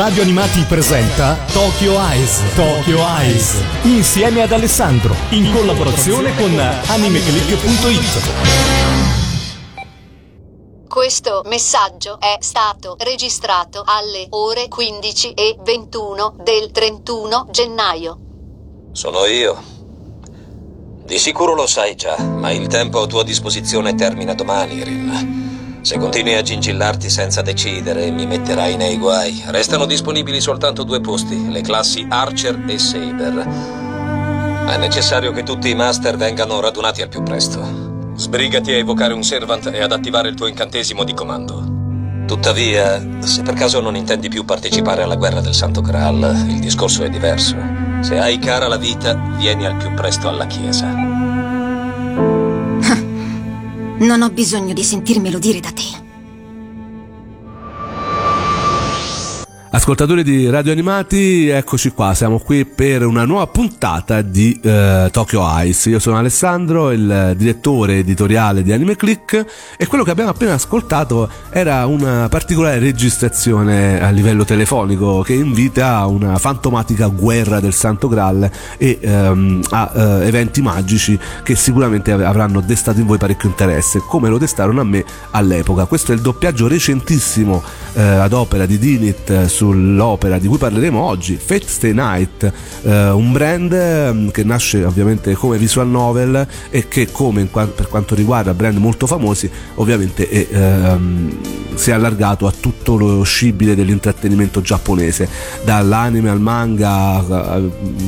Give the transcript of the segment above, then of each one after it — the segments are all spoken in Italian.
Radio Animati presenta Tokyo Eyes. Tokyo Eyes. Insieme ad Alessandro. In collaborazione con animeclick.it. Questo messaggio è stato registrato alle ore 15 e 21 del 31 gennaio. Sono io. Di sicuro lo sai già, ma il tempo a tua disposizione termina domani, Rin. Se continui a gingillarti senza decidere, mi metterai nei guai. Restano disponibili soltanto due posti, le classi Archer e Saber. È necessario che tutti i master vengano radunati al più presto. Sbrigati a evocare un servant e ad attivare il tuo incantesimo di comando. Tuttavia, se per caso non intendi più partecipare alla guerra del Santo Graal, il discorso è diverso. Se hai cara la vita, vieni al più presto alla chiesa. Non ho bisogno di sentirmelo dire da te. Ascoltatori di Radio Animati, eccoci qua, siamo qui per una nuova puntata di eh, Tokyo Ice. Io sono Alessandro, il direttore editoriale di Anime Click e quello che abbiamo appena ascoltato era una particolare registrazione a livello telefonico che invita a una fantomatica guerra del Santo Graal e ehm, a eh, eventi magici che sicuramente avranno destato in voi parecchio interesse, come lo destarono a me all'epoca. Questo è il doppiaggio recentissimo eh, ad opera di Dinit sull'opera di cui parleremo oggi, Fate Stay Night, eh, un brand ehm, che nasce ovviamente come visual novel e che come qua- per quanto riguarda brand molto famosi ovviamente è, ehm, si è allargato a tutto lo scibile dell'intrattenimento giapponese, dall'anime al manga, a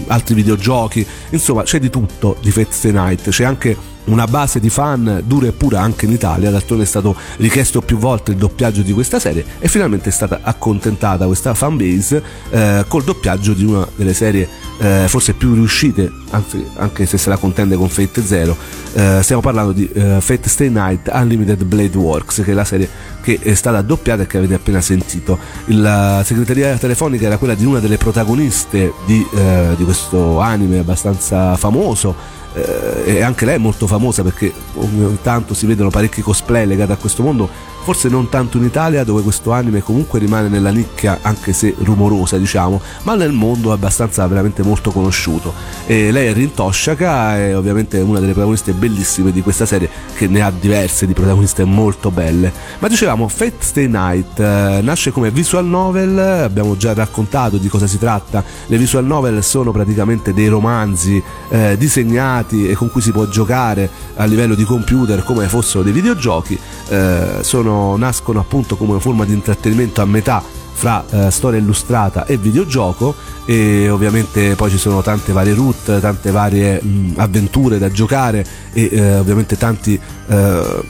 altri videogiochi, insomma c'è di tutto di Fate Stay Night, c'è anche una base di fan dura e pura anche in Italia, d'altronde è stato richiesto più volte il doppiaggio di questa serie e finalmente è stata accontentata questa fanbase eh, col doppiaggio di una delle serie eh, forse più riuscite, anzi, anche se se la contende con Fate Zero. Eh, stiamo parlando di eh, Fate Stay Night Unlimited Blade Works, che è la serie che è stata doppiata e che avete appena sentito. La segreteria telefonica era quella di una delle protagoniste di, eh, di questo anime abbastanza famoso eh, e anche lei è molto famosa perché ogni tanto si vedono parecchi cosplay legati a questo mondo forse non tanto in Italia dove questo anime comunque rimane nella nicchia anche se rumorosa diciamo ma nel mondo è abbastanza veramente molto conosciuto. E lei è Rin Toshaka è ovviamente una delle protagoniste bellissime di questa serie che ne ha diverse di protagoniste molto belle. Ma dicevamo Fate Stay Night eh, nasce come visual novel abbiamo già raccontato di cosa si tratta. Le visual novel sono praticamente dei romanzi eh, disegnati e con cui si può giocare a livello di computer come fossero dei videogiochi eh, sono nascono appunto come forma di intrattenimento a metà fra eh, storia illustrata e videogioco e ovviamente poi ci sono tante varie route, tante varie mh, avventure da giocare e eh, ovviamente tanti eh,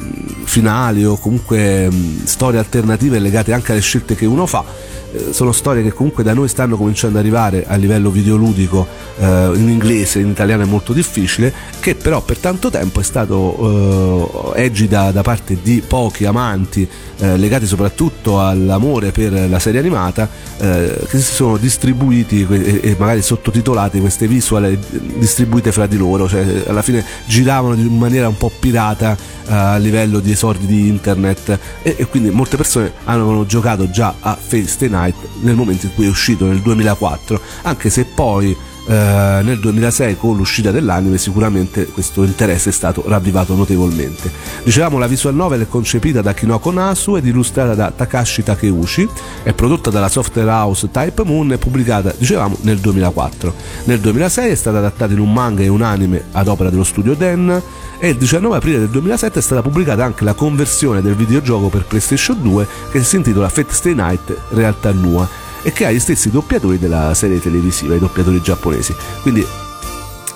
finali o comunque mh, storie alternative legate anche alle scelte che uno fa. Eh, sono storie che comunque da noi stanno cominciando ad arrivare a livello videoludico eh, in inglese, in italiano è molto difficile, che però per tanto tempo è stato eh, egida da parte di pochi amanti legati soprattutto all'amore per la serie animata eh, che si sono distribuiti e, e, magari sottotitolati queste visual distribuite fra di loro, cioè alla fine giravano in maniera un po' pirata eh, a livello di esordi di internet e, e quindi molte persone hanno giocato già a Face Night Night nel momento in cui è uscito nel 2004, anche se poi eh, nel 2006 con l'uscita dell'anime sicuramente questo interesse è stato ravvivato notevolmente. Dicevamo la visual novel è concepita da Kinoko Nasu ed illustrata da Takashi Takeuchi, è prodotta dalla software house Type Moon e pubblicata, dicevamo, nel 2004. Nel 2006 è stata adattata in un manga e un anime ad opera dello studio Den e il 19 aprile del 2007 è stata pubblicata anche la conversione del videogioco per PlayStation 2 che si intitola Fate Stay Night Realtà Nua e che ha gli stessi doppiatori della serie televisiva, i doppiatori giapponesi. Quindi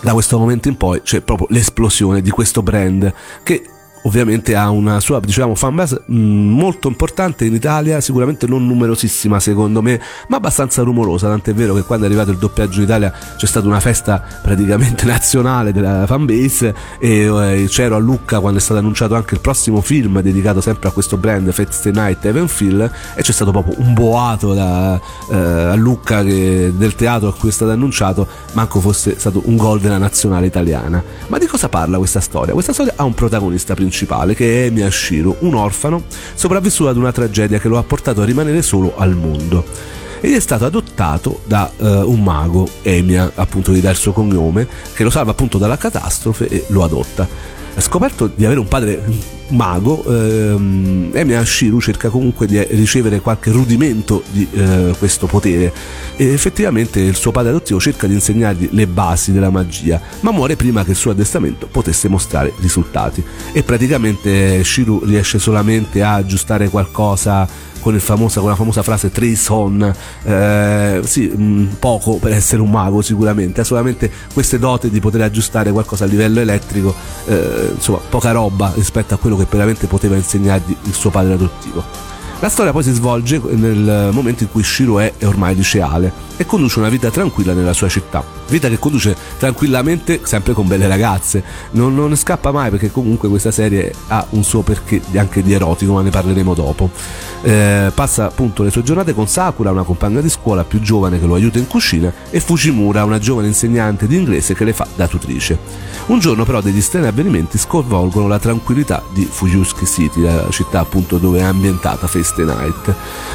da questo momento in poi c'è proprio l'esplosione di questo brand che ovviamente ha una sua diciamo fanbase mm, molto importante in Italia, sicuramente non numerosissima secondo me, ma abbastanza rumorosa, tant'è vero che quando è arrivato il doppiaggio in Italia c'è stata una festa praticamente nazionale della fanbase e eh, c'ero a Lucca quando è stato annunciato anche il prossimo film dedicato sempre a questo brand Fate Night Evanfield e c'è stato proprio un boato da, eh, a Lucca che, del teatro a cui è stato annunciato manco fosse stato un gol della nazionale italiana. Ma di cosa parla questa storia? Questa storia ha un protagonista principale principale che è Emi Ashiro, un orfano sopravvissuto ad una tragedia che lo ha portato a rimanere solo al mondo. ed è stato adottato da uh, un mago, Emia, appunto di dà il suo cognome, che lo salva appunto dalla catastrofe e lo adotta scoperto di avere un padre mago, ehm, Emiya Shiru cerca comunque di ricevere qualche rudimento di eh, questo potere. E effettivamente il suo padre adottivo cerca di insegnargli le basi della magia, ma muore prima che il suo addestramento potesse mostrare risultati. E praticamente Shiru riesce solamente a aggiustare qualcosa con, famosa, con la famosa frase Trace eh, sì, mm, poco per essere un mago sicuramente, ha solamente queste dote di poter aggiustare qualcosa a livello elettrico, eh, insomma poca roba rispetto a quello che veramente poteva insegnargli il suo padre adottivo. La storia poi si svolge nel momento in cui Shiro è ormai liceale e conduce una vita tranquilla nella sua città. Vita che conduce tranquillamente, sempre con belle ragazze. Non, non scappa mai perché comunque questa serie ha un suo perché anche di erotico, ma ne parleremo dopo. Eh, passa appunto le sue giornate con Sakura, una compagna di scuola più giovane che lo aiuta in cucina, e Fujimura, una giovane insegnante di inglese che le fa da tutrice. Un giorno però degli strani avvenimenti sconvolgono la tranquillità di Fujuski City, la città appunto dove è ambientata Facebook Wednesday Night.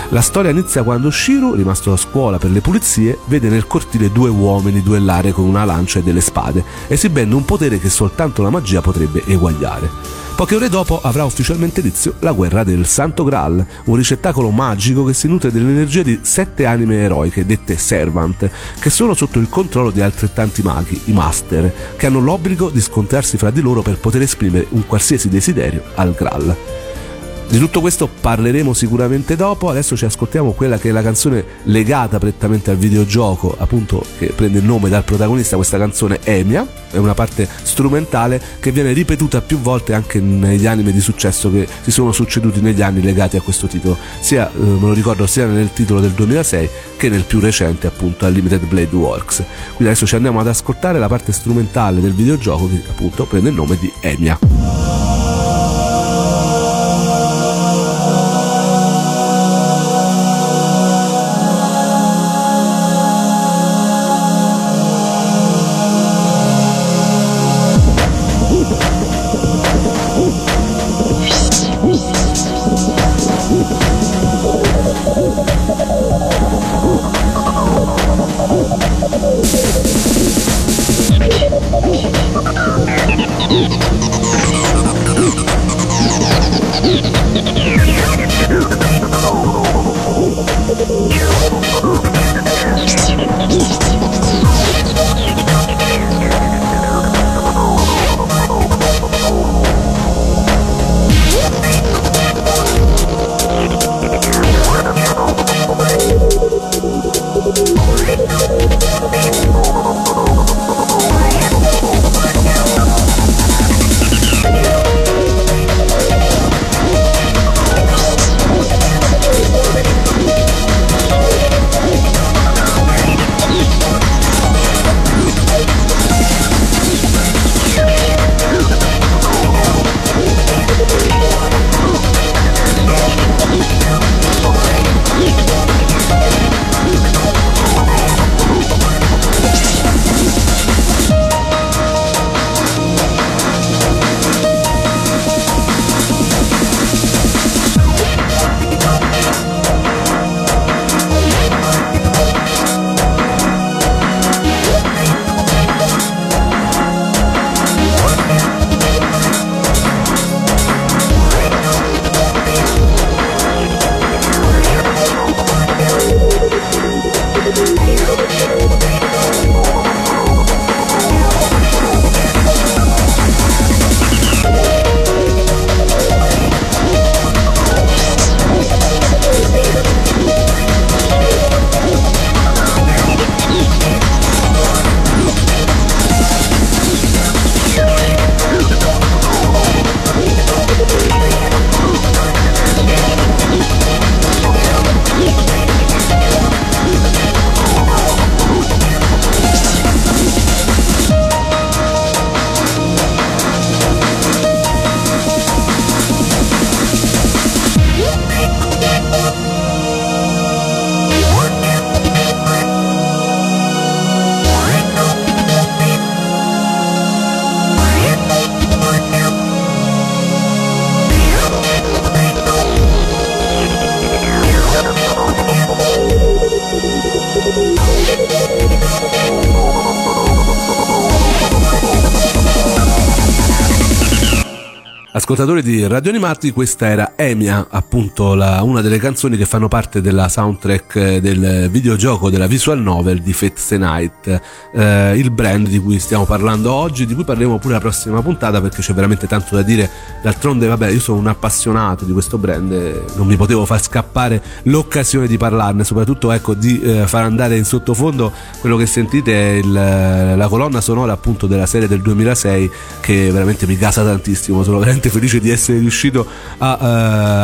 La storia inizia quando Shiro, rimasto a scuola per le pulizie, vede nel cortile due uomini duellare con una lancia e delle spade, esibendo un potere che soltanto la magia potrebbe eguagliare. Poche ore dopo avrà ufficialmente inizio la guerra del Santo Graal, un ricettacolo magico che si nutre dell'energia di sette anime eroiche, dette Servant, che sono sotto il controllo di altrettanti maghi, i Master, che hanno l'obbligo di scontrarsi fra di loro per poter esprimere un qualsiasi desiderio al Graal. Di tutto questo parleremo sicuramente dopo, adesso ci ascoltiamo quella che è la canzone legata prettamente al videogioco, appunto che prende il nome dal protagonista, questa canzone Emia, è una parte strumentale che viene ripetuta più volte anche negli anime di successo che si sono succeduti negli anni legati a questo titolo, sia eh, me lo ricordo sia nel titolo del 2006 che nel più recente appunto Unlimited Blade Works. Quindi adesso ci andiamo ad ascoltare la parte strumentale del videogioco che appunto prende il nome di Emia. Ascoltatori di Radio Animati, questa era Emia, appunto la, una delle canzoni che fanno parte della soundtrack del videogioco della visual novel di Fate Stay Night, eh, il brand di cui stiamo parlando oggi, di cui parleremo pure la prossima puntata perché c'è veramente tanto da dire. D'altronde, vabbè, io sono un appassionato di questo brand non mi potevo far scappare l'occasione di parlarne, soprattutto ecco di eh, far andare in sottofondo quello che sentite è il, la colonna sonora appunto della serie del 2006 che veramente mi casa tantissimo, sono veramente felice di essere riuscito a uh,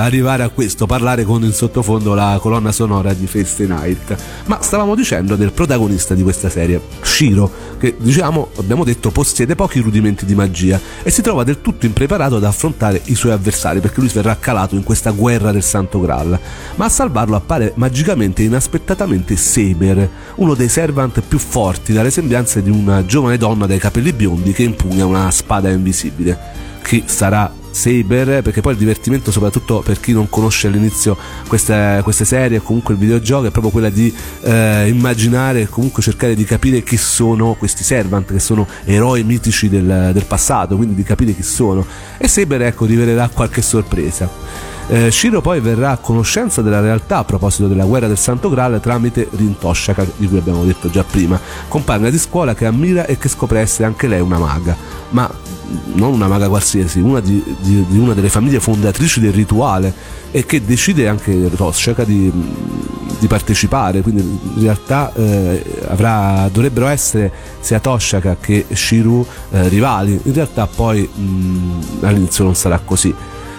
arrivare a questo, parlare con in sottofondo la colonna sonora di Feste Night. Ma stavamo dicendo del protagonista di questa serie, Shiro, che diciamo, abbiamo detto, possiede pochi rudimenti di magia e si trova del tutto impreparato ad affrontare i suoi avversari perché lui verrà calato in questa guerra del Santo Graal. Ma a salvarlo appare magicamente e inaspettatamente Saber, uno dei servant più forti dalle sembianze di una giovane donna dai capelli biondi che impugna una spada invisibile chi sarà Saber perché poi il divertimento soprattutto per chi non conosce all'inizio queste, queste serie comunque il videogioco è proprio quella di eh, immaginare e comunque cercare di capire chi sono questi servant che sono eroi mitici del, del passato quindi di capire chi sono. E Saber ecco rivelerà qualche sorpresa eh, Shiro poi verrà a conoscenza della realtà a proposito della guerra del Santo Graal tramite Rin Toshaka, di cui abbiamo detto già prima, compagna di scuola che ammira e che scopre essere anche lei una maga, ma non una maga qualsiasi, una di, di, di una delle famiglie fondatrici del rituale e che decide anche Toshaka di, di partecipare, quindi in realtà eh, avrà, dovrebbero essere sia Toshaka che Shiru eh, rivali, in realtà poi mh, all'inizio non sarà così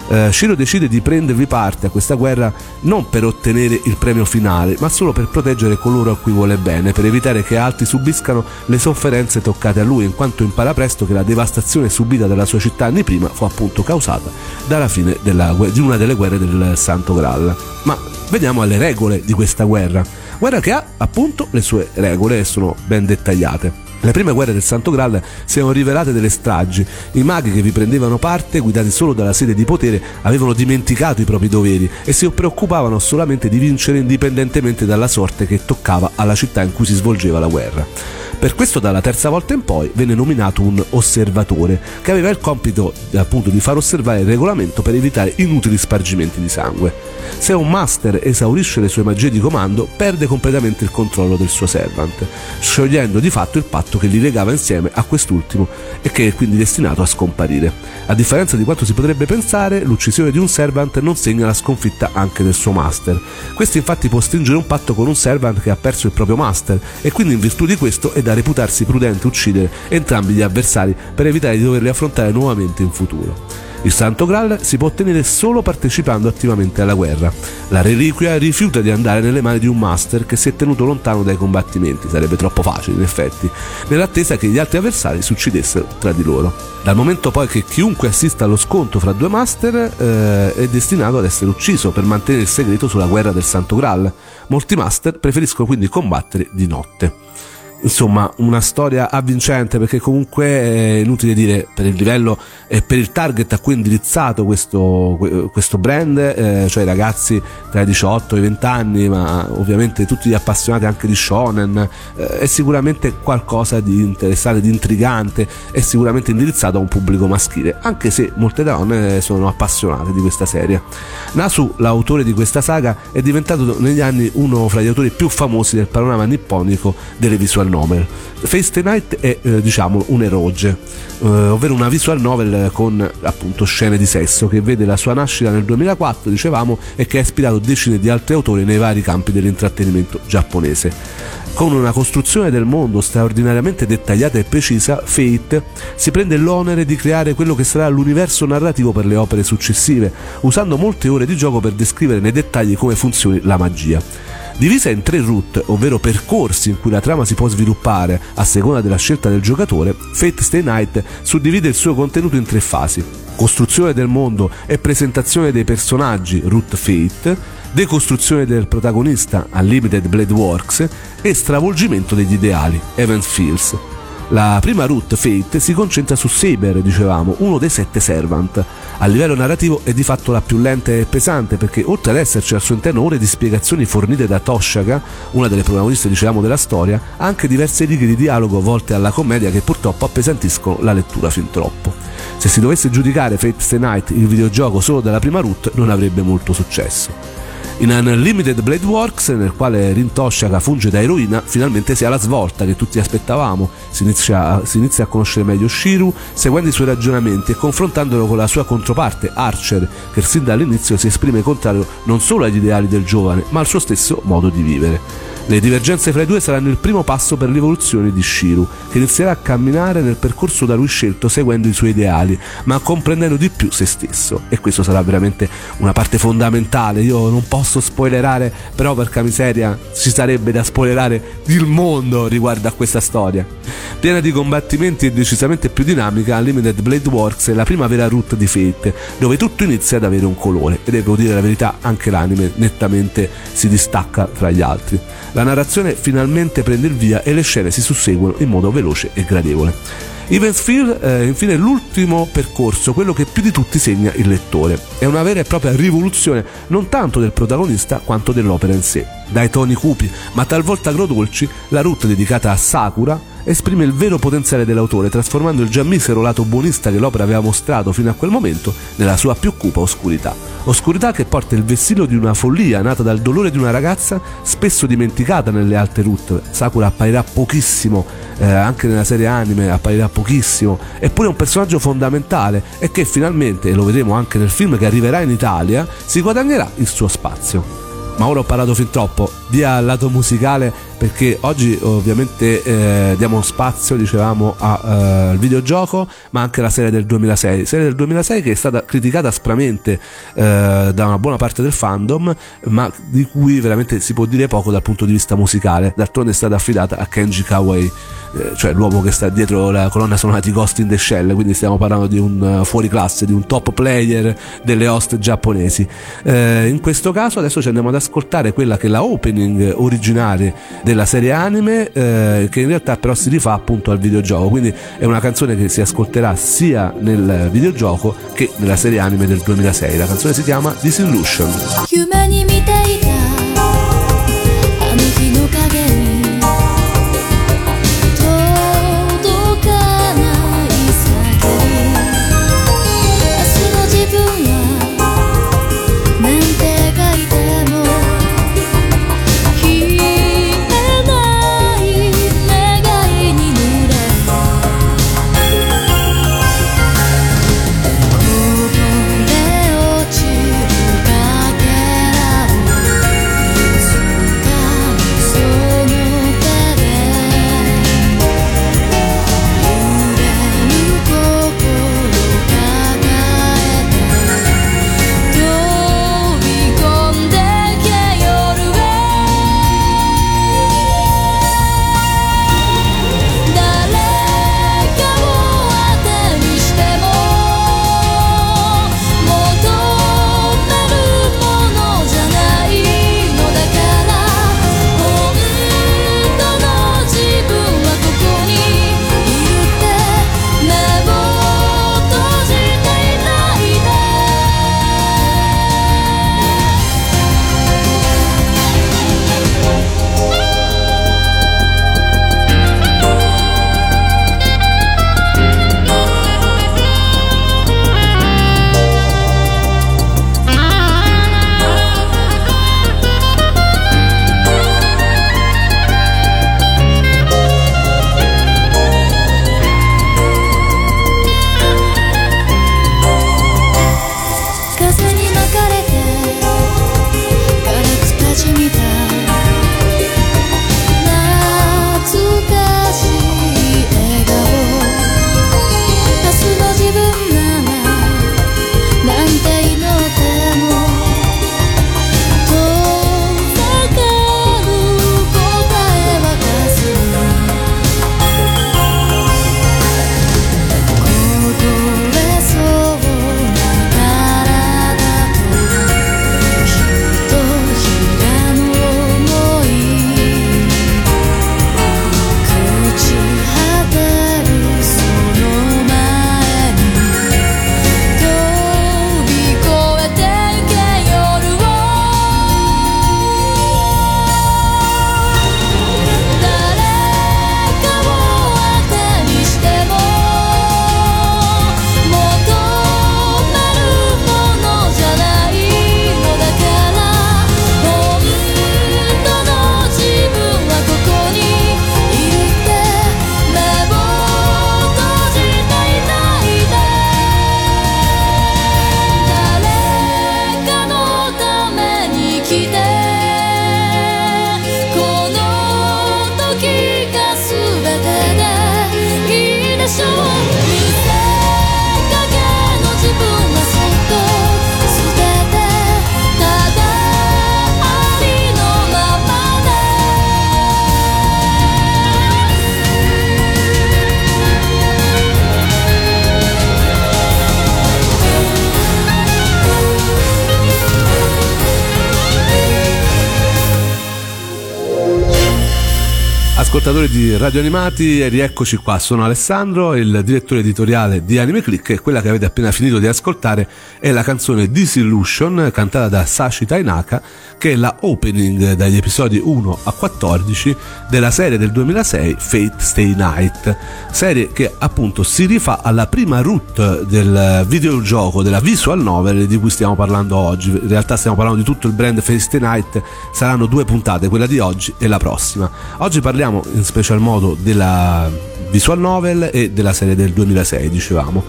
eh, Shiro decide di prendervi parte a questa guerra non per ottenere il premio finale, ma solo per proteggere coloro a cui vuole bene, per evitare che altri subiscano le sofferenze toccate a lui, in quanto impara presto che la devastazione subita dalla sua città anni prima fu appunto causata dalla fine della, di una delle guerre del Santo Graal. Ma veniamo alle regole di questa guerra. Guerra che ha appunto le sue regole e sono ben dettagliate. Le prime guerre del Santo Graal si erano rivelate delle stragi. I maghi che vi prendevano parte, guidati solo dalla sede di potere, avevano dimenticato i propri doveri e si preoccupavano solamente di vincere indipendentemente dalla sorte che toccava alla città in cui si svolgeva la guerra. Per questo dalla terza volta in poi venne nominato un osservatore che aveva il compito appunto di far osservare il regolamento per evitare inutili spargimenti di sangue. Se un master esaurisce le sue magie di comando, perde completamente il controllo del suo servant, sciogliendo di fatto il patto che li legava insieme a quest'ultimo e che è quindi destinato a scomparire. A differenza di quanto si potrebbe pensare, l'uccisione di un servant non segna la sconfitta anche del suo master. Questo infatti può stringere un patto con un servant che ha perso il proprio master e quindi in virtù di questo è da reputarsi prudente uccidere entrambi gli avversari per evitare di doverli affrontare nuovamente in futuro. Il Santo Graal si può ottenere solo partecipando attivamente alla guerra. La reliquia rifiuta di andare nelle mani di un master che si è tenuto lontano dai combattimenti, sarebbe troppo facile in effetti, nell'attesa che gli altri avversari si uccidessero tra di loro. Dal momento poi che chiunque assista allo scontro fra due master eh, è destinato ad essere ucciso per mantenere il segreto sulla guerra del Santo Graal, molti master preferiscono quindi combattere di notte insomma una storia avvincente perché comunque è inutile dire per il livello e per il target a cui è indirizzato questo, questo brand eh, cioè i ragazzi tra i 18 e i 20 anni ma ovviamente tutti gli appassionati anche di shonen eh, è sicuramente qualcosa di interessante di intrigante è sicuramente indirizzato a un pubblico maschile anche se molte donne sono appassionate di questa serie. Nasu l'autore di questa saga è diventato negli anni uno fra gli autori più famosi del panorama nipponico delle visual visual novel. Face Night è eh, diciamo un eroge, eh, ovvero una visual novel con appunto scene di sesso che vede la sua nascita nel 2004, dicevamo, e che ha ispirato decine di altri autori nei vari campi dell'intrattenimento giapponese. Con una costruzione del mondo straordinariamente dettagliata e precisa, Fate si prende l'onere di creare quello che sarà l'universo narrativo per le opere successive, usando molte ore di gioco per descrivere nei dettagli come funzioni la magia. Divisa in tre route, ovvero percorsi in cui la trama si può sviluppare a seconda della scelta del giocatore, Fate Stay Night suddivide il suo contenuto in tre fasi. Costruzione del mondo e presentazione dei personaggi, Root Fate, decostruzione del protagonista, Unlimited Blade Works, e stravolgimento degli ideali, Event Fields. La prima root, Fate, si concentra su Saber, dicevamo, uno dei sette Servant. A livello narrativo è di fatto la più lenta e pesante perché oltre ad esserci al suo interno ore di spiegazioni fornite da Toshaka, una delle protagoniste dicevamo della storia, ha anche diverse righe di dialogo volte alla commedia che purtroppo appesantiscono la lettura fin troppo. Se si dovesse giudicare Fate Stay Night, il videogioco, solo dalla prima root, non avrebbe molto successo. In Unlimited Blade Works, nel quale Rin Toshaka funge da eroina, finalmente si ha la svolta che tutti aspettavamo. Si inizia, si inizia, a conoscere meglio Shiru, seguendo i suoi ragionamenti e confrontandolo con la sua controparte, Archer, che sin dall'inizio si esprime contrario non solo agli ideali del giovane, ma al suo stesso modo di vivere. Le divergenze fra i due saranno il primo passo per l'evoluzione di Shiru, che inizierà a camminare nel percorso da lui scelto seguendo i suoi ideali, ma comprendendo di più se stesso. E questo sarà veramente una parte fondamentale. Io non posso spoilerare, però porca miseria ci sarebbe da spoilerare il mondo riguardo a questa storia. Piena di combattimenti e decisamente più dinamica, Unlimited Blade Works è la prima vera route di Fate, dove tutto inizia ad avere un colore. E devo dire la verità, anche l'anime nettamente si distacca fra gli altri. La narrazione finalmente prende il via e le scene si susseguono in modo veloce e gradevole. Evansfield è infine l'ultimo percorso, quello che più di tutti segna il lettore. È una vera e propria rivoluzione non tanto del protagonista quanto dell'opera in sé. Dai toni cupi ma talvolta agrodolci, la route dedicata a Sakura esprime il vero potenziale dell'autore, trasformando il già misero lato buonista che l'opera aveva mostrato fino a quel momento nella sua più cupa oscurità. Oscurità che porta il vessillo di una follia nata dal dolore di una ragazza spesso dimenticata nelle altre route. Sakura apparirà pochissimo, eh, anche nella serie anime apparirà pochissimo, eppure è un personaggio fondamentale e che finalmente, e lo vedremo anche nel film che arriverà in Italia, si guadagnerà il suo spazio. Ma ora ho parlato fin troppo, via al lato musicale perché oggi ovviamente eh, diamo spazio, dicevamo, al uh, videogioco, ma anche alla serie del 2006, serie del 2006 che è stata criticata aspramente uh, da una buona parte del fandom, ma di cui veramente si può dire poco dal punto di vista musicale. D'altronde è stata affidata a Kenji Kawai, eh, cioè l'uomo che sta dietro la colonna sonora di Ghost in the Shell, quindi stiamo parlando di un uh, fuori classe, di un top player delle host giapponesi. Eh, in questo caso adesso ci andiamo ad ascoltare quella che è la opening originale della serie anime eh, che in realtà però si rifà appunto al videogioco. Quindi è una canzone che si ascolterà sia nel videogioco che nella serie anime del 2006 la canzone si chiama Disillusion「Ascoltatori di Radio Animati, rieccoci qua, sono Alessandro, il direttore editoriale di Anime Click e quella che avete appena finito di ascoltare è la canzone Disillusion cantata da Sashi Tainaka che è la opening dagli episodi 1 a 14 della serie del 2006 Fate Stay Night, serie che appunto si rifà alla prima root del videogioco, della visual novel di cui stiamo parlando oggi. In realtà stiamo parlando di tutto il brand Fate Stay Night, saranno due puntate, quella di oggi e la prossima. Oggi parliamo in special modo della visual novel e della serie del 2006, dicevamo.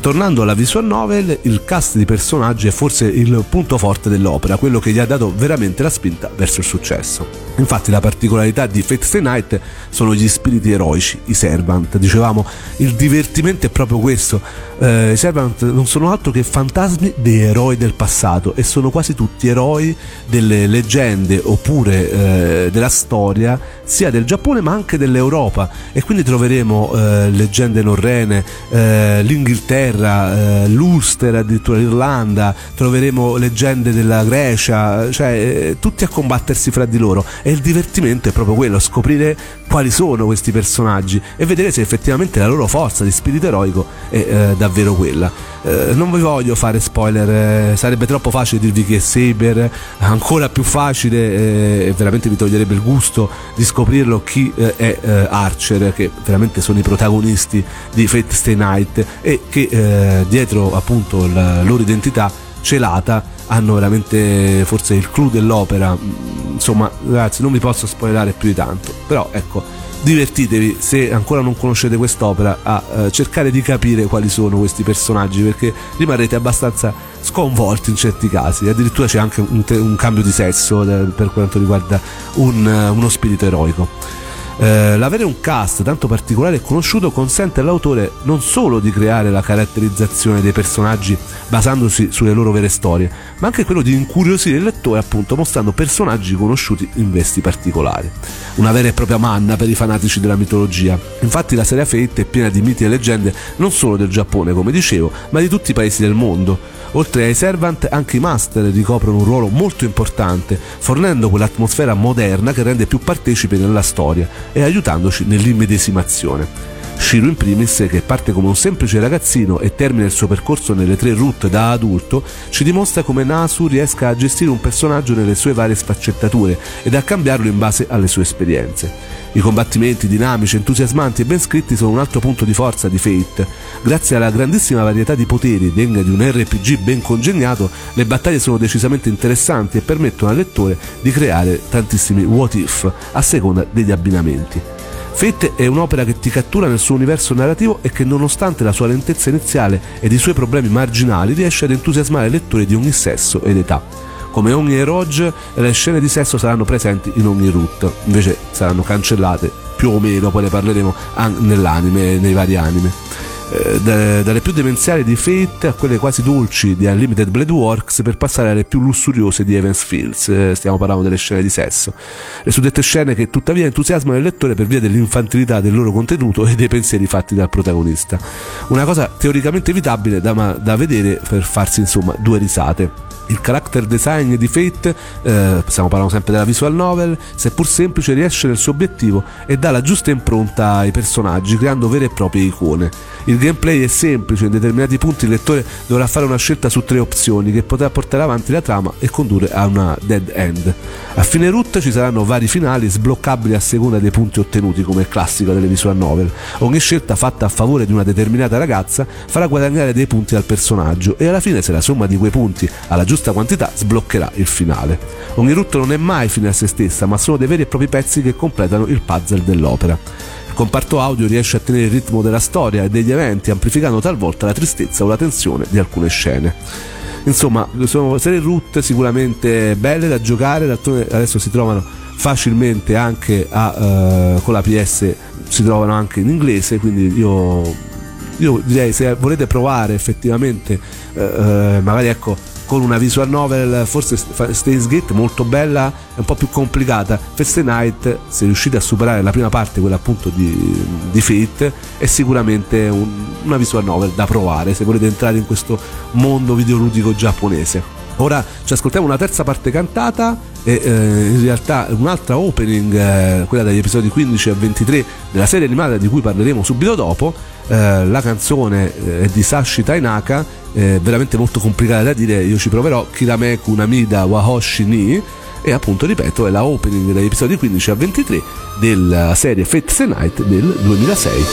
Tornando alla visual novel, il cast di personaggi è forse il punto forte dell'opera, quello che gli ha dato veramente la spinta verso il successo. Infatti la particolarità di Fate Stay Night sono gli spiriti eroici, i Servant. Dicevamo, il divertimento è proprio questo. Eh, I Servant non sono altro che fantasmi dei eroi del passato e sono quasi tutti eroi delle leggende oppure eh, della storia sia del Giappone ma anche dell'Europa e quindi troveremo eh, leggende norrene, eh, l'Inghilterra, eh, l'Ulster, addirittura l'Irlanda, troveremo leggende della Grecia, cioè eh, tutti a combattersi fra di loro e il divertimento è proprio quello, scoprire quali sono questi personaggi e vedere se effettivamente la loro forza di spirito eroico è eh, davvero quella. Eh, non vi voglio fare spoiler, eh, sarebbe troppo facile dirvi che Saber, ancora più facile eh, e veramente vi toglierebbe il gusto di scoprirlo chi eh, è eh, Archer, che veramente sono i protagonisti di Fate Stay Night e che dietro appunto la loro identità celata hanno veramente forse il clou dell'opera. Insomma ragazzi non vi posso spoilerare più di tanto. Però ecco divertitevi se ancora non conoscete quest'opera a eh, cercare di capire quali sono questi personaggi perché rimarrete abbastanza sconvolti in certi casi. Addirittura c'è anche un, te- un cambio di sesso eh, per quanto riguarda un, uh, uno spirito eroico eh, l'avere un cast tanto particolare e conosciuto consente all'autore non solo di creare la caratterizzazione dei personaggi basandosi sulle loro vere storie, ma anche quello di incuriosire il lettore appunto mostrando personaggi conosciuti in vesti particolari. Una vera e propria manna per i fanatici della mitologia. Infatti la serie Fate è piena di miti e leggende non solo del Giappone, come dicevo, ma di tutti i paesi del mondo. Oltre ai Servant, anche i Master ricoprono un ruolo molto importante, fornendo quell'atmosfera moderna che rende più partecipi nella storia e aiutandoci nell'immedesimazione. Shiro in primis, che parte come un semplice ragazzino e termina il suo percorso nelle tre route da adulto, ci dimostra come Nasu riesca a gestire un personaggio nelle sue varie sfaccettature ed a cambiarlo in base alle sue esperienze. I combattimenti dinamici, entusiasmanti e ben scritti sono un altro punto di forza di Fate. Grazie alla grandissima varietà di poteri degna di un RPG ben congegnato, le battaglie sono decisamente interessanti e permettono al lettore di creare tantissimi what if a seconda degli abbinamenti. Fate è un'opera che ti cattura nel suo universo narrativo e che nonostante la sua lentezza iniziale ed i suoi problemi marginali riesce ad entusiasmare lettori di ogni sesso ed età. Come ogni eroge, le scene di sesso saranno presenti in ogni root, invece saranno cancellate più o meno, poi ne parleremo nell'anime, nei vari anime. Eh, dalle più demenziali di Fate a quelle quasi dolci di Unlimited Blade Works per passare alle più lussuriose di Evans Fields. Eh, stiamo parlando delle scene di sesso. Le suddette scene che tuttavia entusiasmano il lettore per via dell'infantilità del loro contenuto e dei pensieri fatti dal protagonista. Una cosa teoricamente evitabile da, da vedere per farsi insomma due risate il character design di Fate, eh, stiamo parlando sempre della visual novel, seppur semplice riesce nel suo obiettivo e dà la giusta impronta ai personaggi creando vere e proprie icone. Il gameplay è semplice, in determinati punti il lettore dovrà fare una scelta su tre opzioni che potrà portare avanti la trama e condurre a una dead end. A fine route ci saranno vari finali sbloccabili a seconda dei punti ottenuti come è classica delle visual novel. Ogni scelta fatta a favore di una determinata ragazza farà guadagnare dei punti al personaggio e alla fine se la somma di quei punti alla giusta quantità sbloccherà il finale. Ogni route non è mai fine a se stessa ma sono dei veri e propri pezzi che completano il puzzle dell'opera. Il comparto audio riesce a tenere il ritmo della storia e degli eventi, amplificando talvolta la tristezza o la tensione di alcune scene. Insomma, sono serie root sicuramente belle da giocare, adesso si trovano facilmente anche a, uh, con la PS, si trovano anche in inglese, quindi io, io direi se volete provare effettivamente, uh, magari ecco con una visual novel forse Stains Gate molto bella e un po' più complicata Feste Night se riuscite a superare la prima parte quella appunto di, di Fate è sicuramente un, una visual novel da provare se volete entrare in questo mondo videoludico giapponese Ora ci ascoltiamo una terza parte cantata e eh, in realtà un'altra opening, eh, quella dagli episodi 15 a 23 della serie animata di cui parleremo subito dopo. Eh, la canzone eh, è di Sashi Tainaka, veramente molto complicata da dire, io ci proverò. Kirameku Namida Wahoshi Ni. E appunto ripeto è la opening dagli episodi 15 a 23 della serie Fate Stay Night del 2006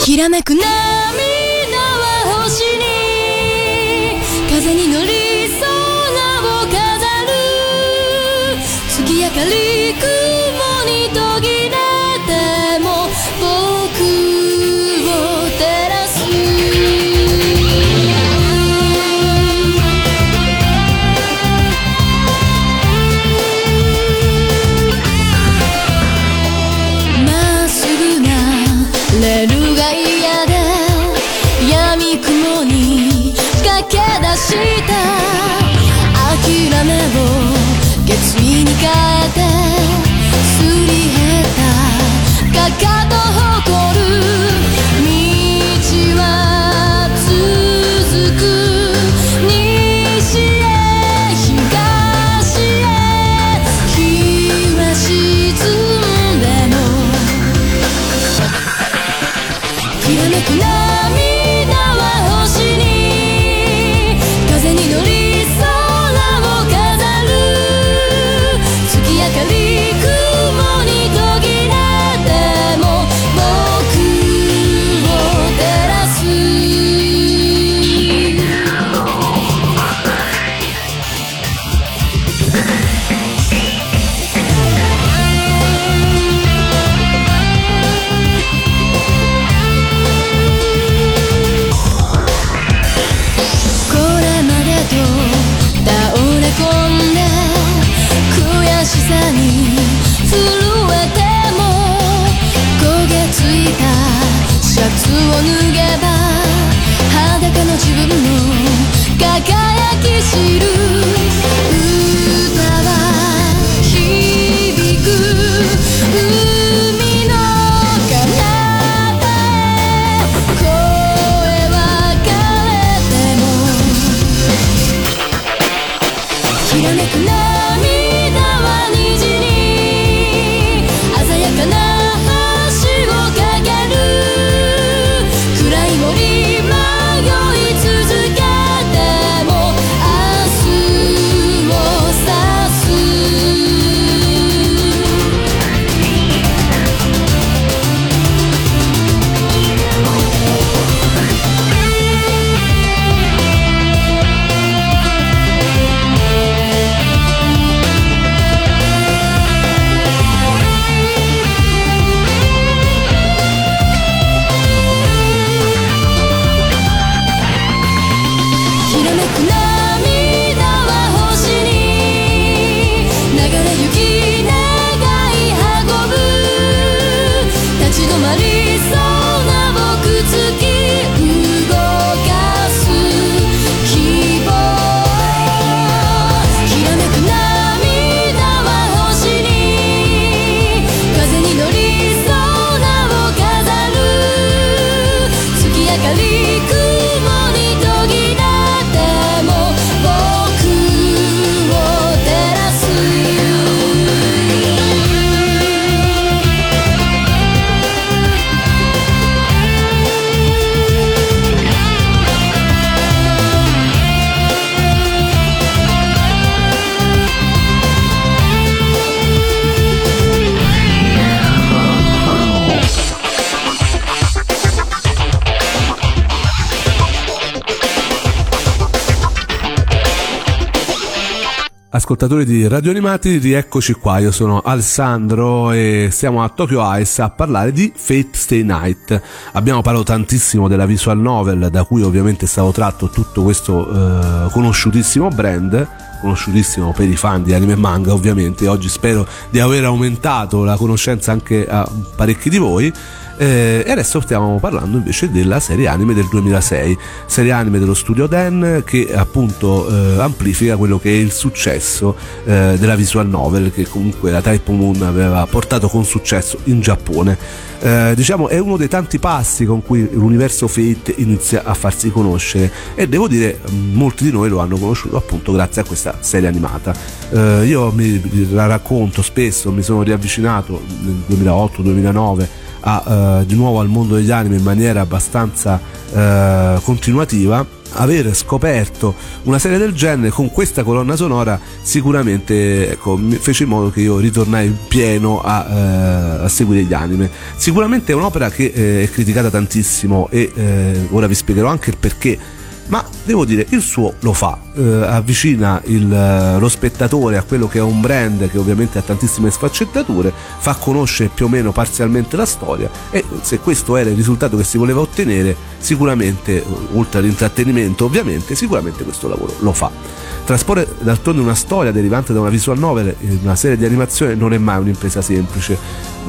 ascoltatori di Radio Animati, rieccoci qua, io sono Alessandro e siamo a Tokyo Ice a parlare di Fate Stay Night. Abbiamo parlato tantissimo della visual novel da cui ovviamente è stato tratto tutto questo eh, conosciutissimo brand, conosciutissimo per i fan di anime e manga ovviamente, oggi spero di aver aumentato la conoscenza anche a parecchi di voi Eh, e adesso stiamo parlando invece della serie anime del 2006, serie anime dello studio Den che appunto eh, amplifica quello che è il successo eh, della visual novel che comunque la Type Moon aveva portato con successo in Giappone. Eh, diciamo è uno dei tanti passi con cui l'universo Fate inizia a farsi conoscere e devo dire molti di noi lo hanno conosciuto appunto grazie a questa serie animata. Eh, io mi la racconto spesso, mi sono riavvicinato nel 2008-2009 a, uh, di nuovo al mondo degli anime in maniera abbastanza uh, continuativa aver scoperto una serie del genere con questa colonna sonora sicuramente ecco, fece in modo che io ritornai in pieno a, eh, a seguire gli anime. Sicuramente è un'opera che eh, è criticata tantissimo e eh, ora vi spiegherò anche il perché ma devo dire il suo lo fa, eh, avvicina il, eh, lo spettatore a quello che è un brand che ovviamente ha tantissime sfaccettature, fa conoscere più o meno parzialmente la storia e se questo era il risultato che si voleva ottenere, sicuramente, oltre all'intrattenimento ovviamente, sicuramente questo lavoro lo fa. Trasporre d'altronde una storia derivante da una visual novel in una serie di animazione non è mai un'impresa semplice.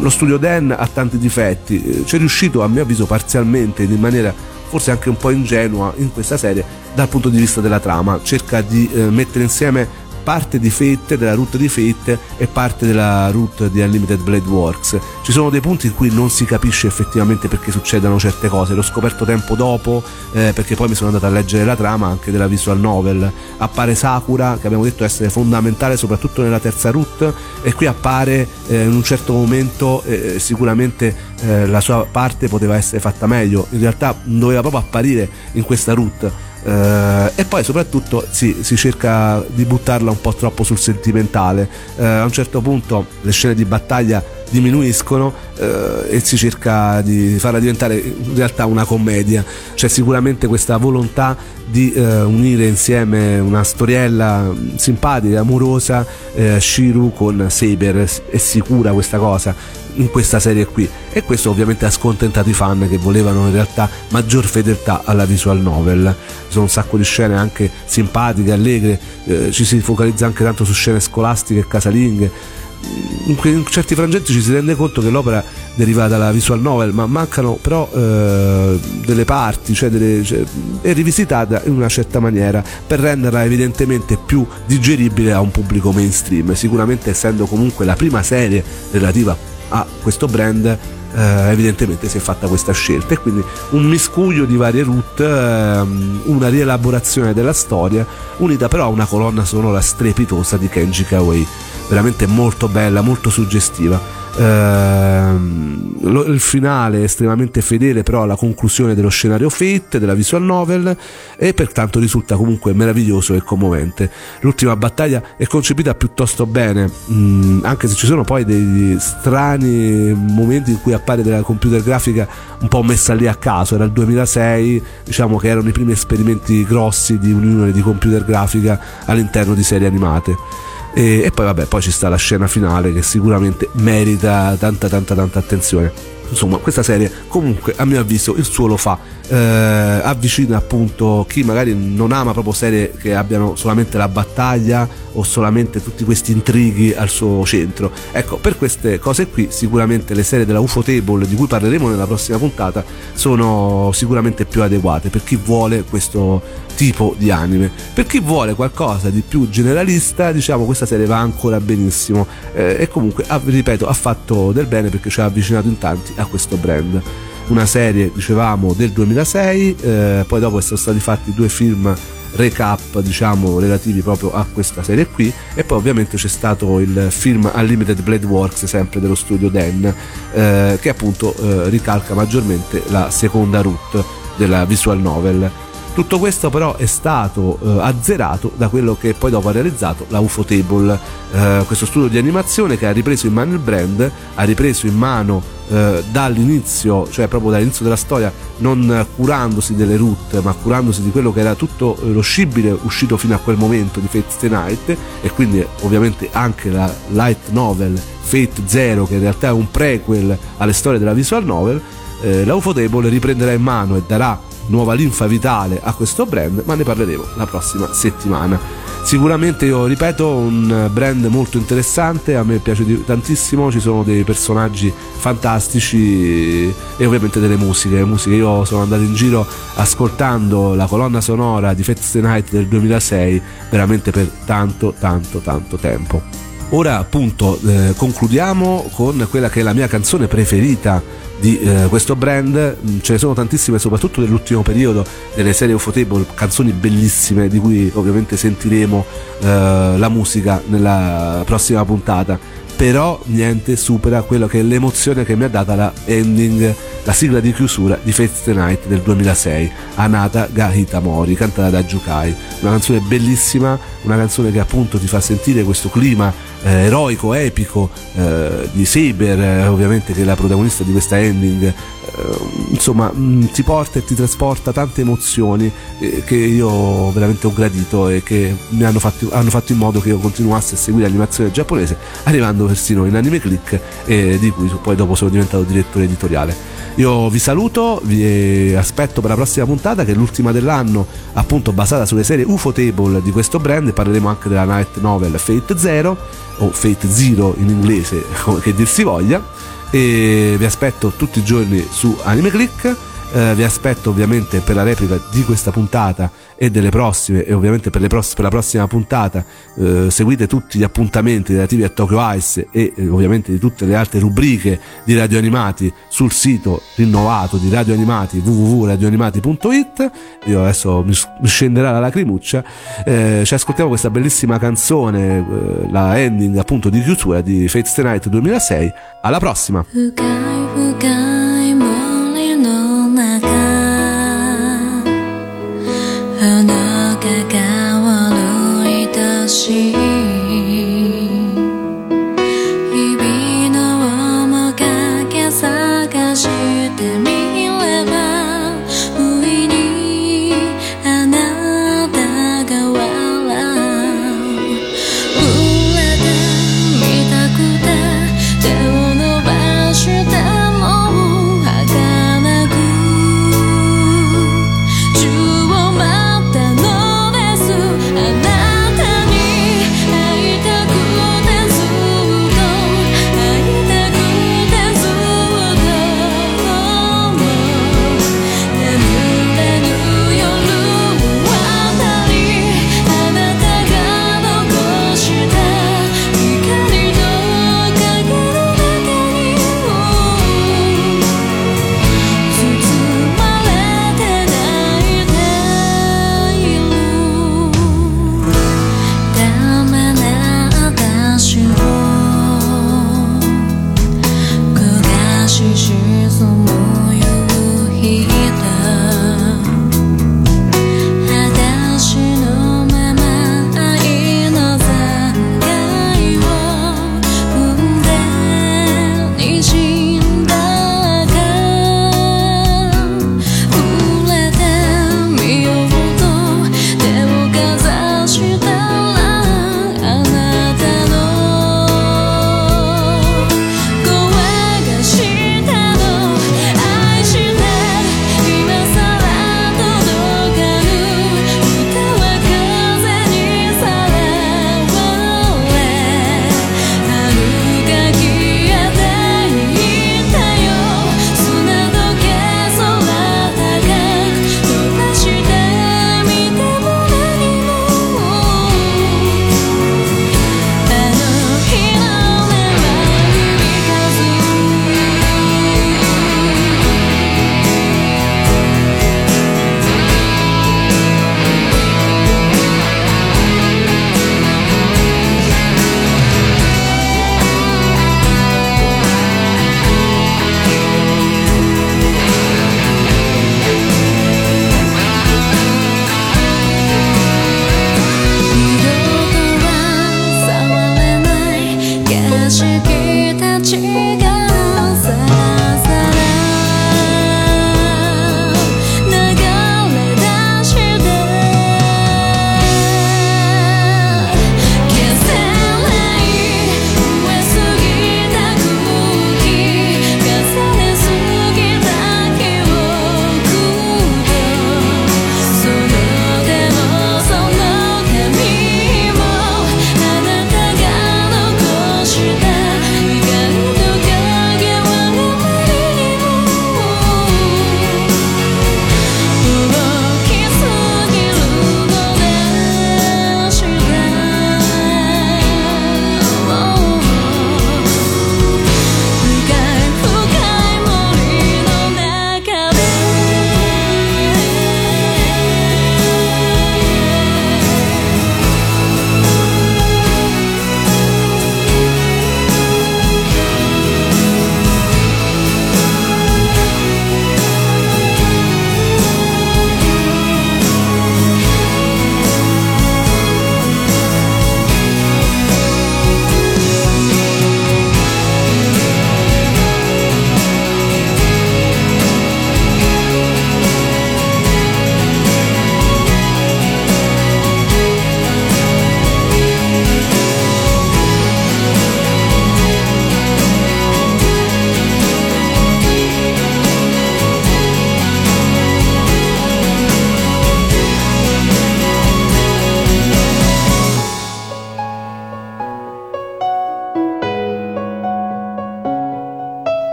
Lo studio Dan ha tanti difetti, eh, ci è riuscito a mio avviso parzialmente in maniera forse anche un po' ingenua in questa serie dal punto di vista della trama, cerca di eh, mettere insieme parte di Fate, della route di Fate e parte della route di Unlimited Blade Works. Ci sono dei punti in cui non si capisce effettivamente perché succedano certe cose, l'ho scoperto tempo dopo eh, perché poi mi sono andato a leggere la trama anche della visual novel. Appare Sakura, che abbiamo detto essere fondamentale soprattutto nella terza route e qui appare eh, in un certo momento eh, sicuramente eh, la sua parte poteva essere fatta meglio, in realtà doveva proprio apparire in questa route Uh, e poi soprattutto sì, si cerca di buttarla un po' troppo sul sentimentale. Uh, a un certo punto le scene di battaglia diminuiscono uh, e si cerca di farla diventare in realtà una commedia. C'è sicuramente questa volontà di unire insieme una storiella simpatica, amorosa, Shiru con Saber, è sicura questa cosa in questa serie qui. E questo ovviamente ha scontentato i fan che volevano in realtà maggior fedeltà alla visual novel. Sono un sacco di scene anche simpatiche, allegre eh, ci si focalizza anche tanto su scene scolastiche e casalinghe. In, certi frangenti ci si rende conto che l'opera deriva dalla visual novel, ma mancano però eh, delle parti, cioè, delle, cioè è rivisitata in una certa maniera per renderla evidentemente più digeribile a un pubblico mainstream. Sicuramente essendo comunque la prima serie relativa a questo brand eh, evidentemente si è fatta questa scelta e quindi un miscuglio di varie route ehm, una rielaborazione della storia unita però a una colonna sonora strepitosa di Kenji Kawai veramente molto bella molto suggestiva Ehm, il finale è estremamente fedele però alla conclusione dello scenario Fate, della visual novel e pertanto risulta comunque meraviglioso e commovente. L'ultima battaglia è concepita piuttosto bene, mh, mm, anche se ci sono poi dei strani momenti in cui appare della computer grafica un po' messa lì a caso, era il 2006, diciamo che erano i primi esperimenti grossi di unione di computer grafica all'interno di serie animate. E, e poi vabbè, poi ci sta la scena finale che sicuramente merita tanta tanta tanta attenzione. Insomma questa serie comunque a mio avviso il suo lo fa. Eh, avvicina appunto chi magari non ama proprio serie che abbiano solamente la battaglia o solamente tutti questi intrighi al suo centro ecco per queste cose qui sicuramente le serie della UFO Table di cui parleremo nella prossima puntata sono sicuramente più adeguate per chi vuole questo tipo di anime. Per chi vuole qualcosa di più generalista, diciamo questa serie va ancora benissimo eh, e comunque, ripeto, ha fatto del bene perché ci ha avvicinato in tanti a questo brand. Una serie, dicevamo, del 2006, eh, poi dopo sono stati fatti due film recap diciamo relativi proprio a questa serie qui. E poi ovviamente c'è stato il film Unlimited Blade Works sempre dello studio Den eh, che appunto eh, ricalca maggiormente la seconda route della visual novel. Tutto questo però è stato eh, azzerato da quello che poi dopo ha realizzato la UFO Table, eh, questo studio di animazione che ha ripreso in mano il brand, ha ripreso in mano eh, dall'inizio, cioè proprio dall'inizio della storia, non curandosi delle route, ma curandosi di quello che era tutto eh, lo scibile uscito fino a quel momento di Fate Stay Night e quindi ovviamente anche la light novel Fate Zero che in realtà è un prequel alle storie della visual novel, eh, la UFO Table riprenderà in mano e darà nuova linfa vitale a questo brand, ma ne parleremo la prossima settimana. sicuramente io ripeto un brand molto interessante a me piace tantissimo ci sono dei personaggi fantastici e ovviamente delle musiche musiche io sono andato in giro ascoltando la colonna sonora di Fats the Night del 2006 veramente per tanto tanto tanto tempo ora appunto eh, concludiamo con quella che è la mia canzone preferita di eh, questo brand. Mm, ce ne sono tantissime soprattutto nell'ultimo periodo delle serie Ufotable canzoni bellissime di cui ovviamente sentiremo eh, la musica nella prossima puntata però niente supera quello che è l'emozione che mi ha data la ending la sigla di chiusura di Fate the Night del 2006 Anata Gahita Mori cantata da Jukai. Una canzone bellissima una canzone che appunto ti fa sentire questo clima eh, eroico, epico eh, di Saber, eh, ovviamente che è la protagonista di questa ending, insomma mh, mm, ti porta e ti trasporta tante emozioni eh, che io veramente ho gradito e che mi hanno fatto, hanno fatto, in modo che io continuassi a seguire l'animazione giapponese, arrivando persino in Anime Click e di cui poi dopo sono diventato direttore editoriale. Io vi saluto, vi aspetto per la prossima puntata che è l'ultima dell'anno, appunto basata sulle serie UFO Table di questo brand, parleremo anche della night novel Fate Zero o Fate Zero in inglese, come che dir si voglia. E vi aspetto tutti i giorni su Anime Click eh, vi aspetto ovviamente per la replica di questa puntata e delle prossime e ovviamente per, pross- per la prossima puntata. Eh, seguite tutti gli appuntamenti relativi a Tokyo Ice e eh, ovviamente di tutte le altre rubriche di Radio Animati sul sito rinnovato di Radio Animati www.radioanimati.it io adesso mi, scenderà la lacrimuccia. Eh, ci ascoltiamo questa bellissima canzone eh, la ending appunto di chiusura di Fates the Night 2006 alla prossima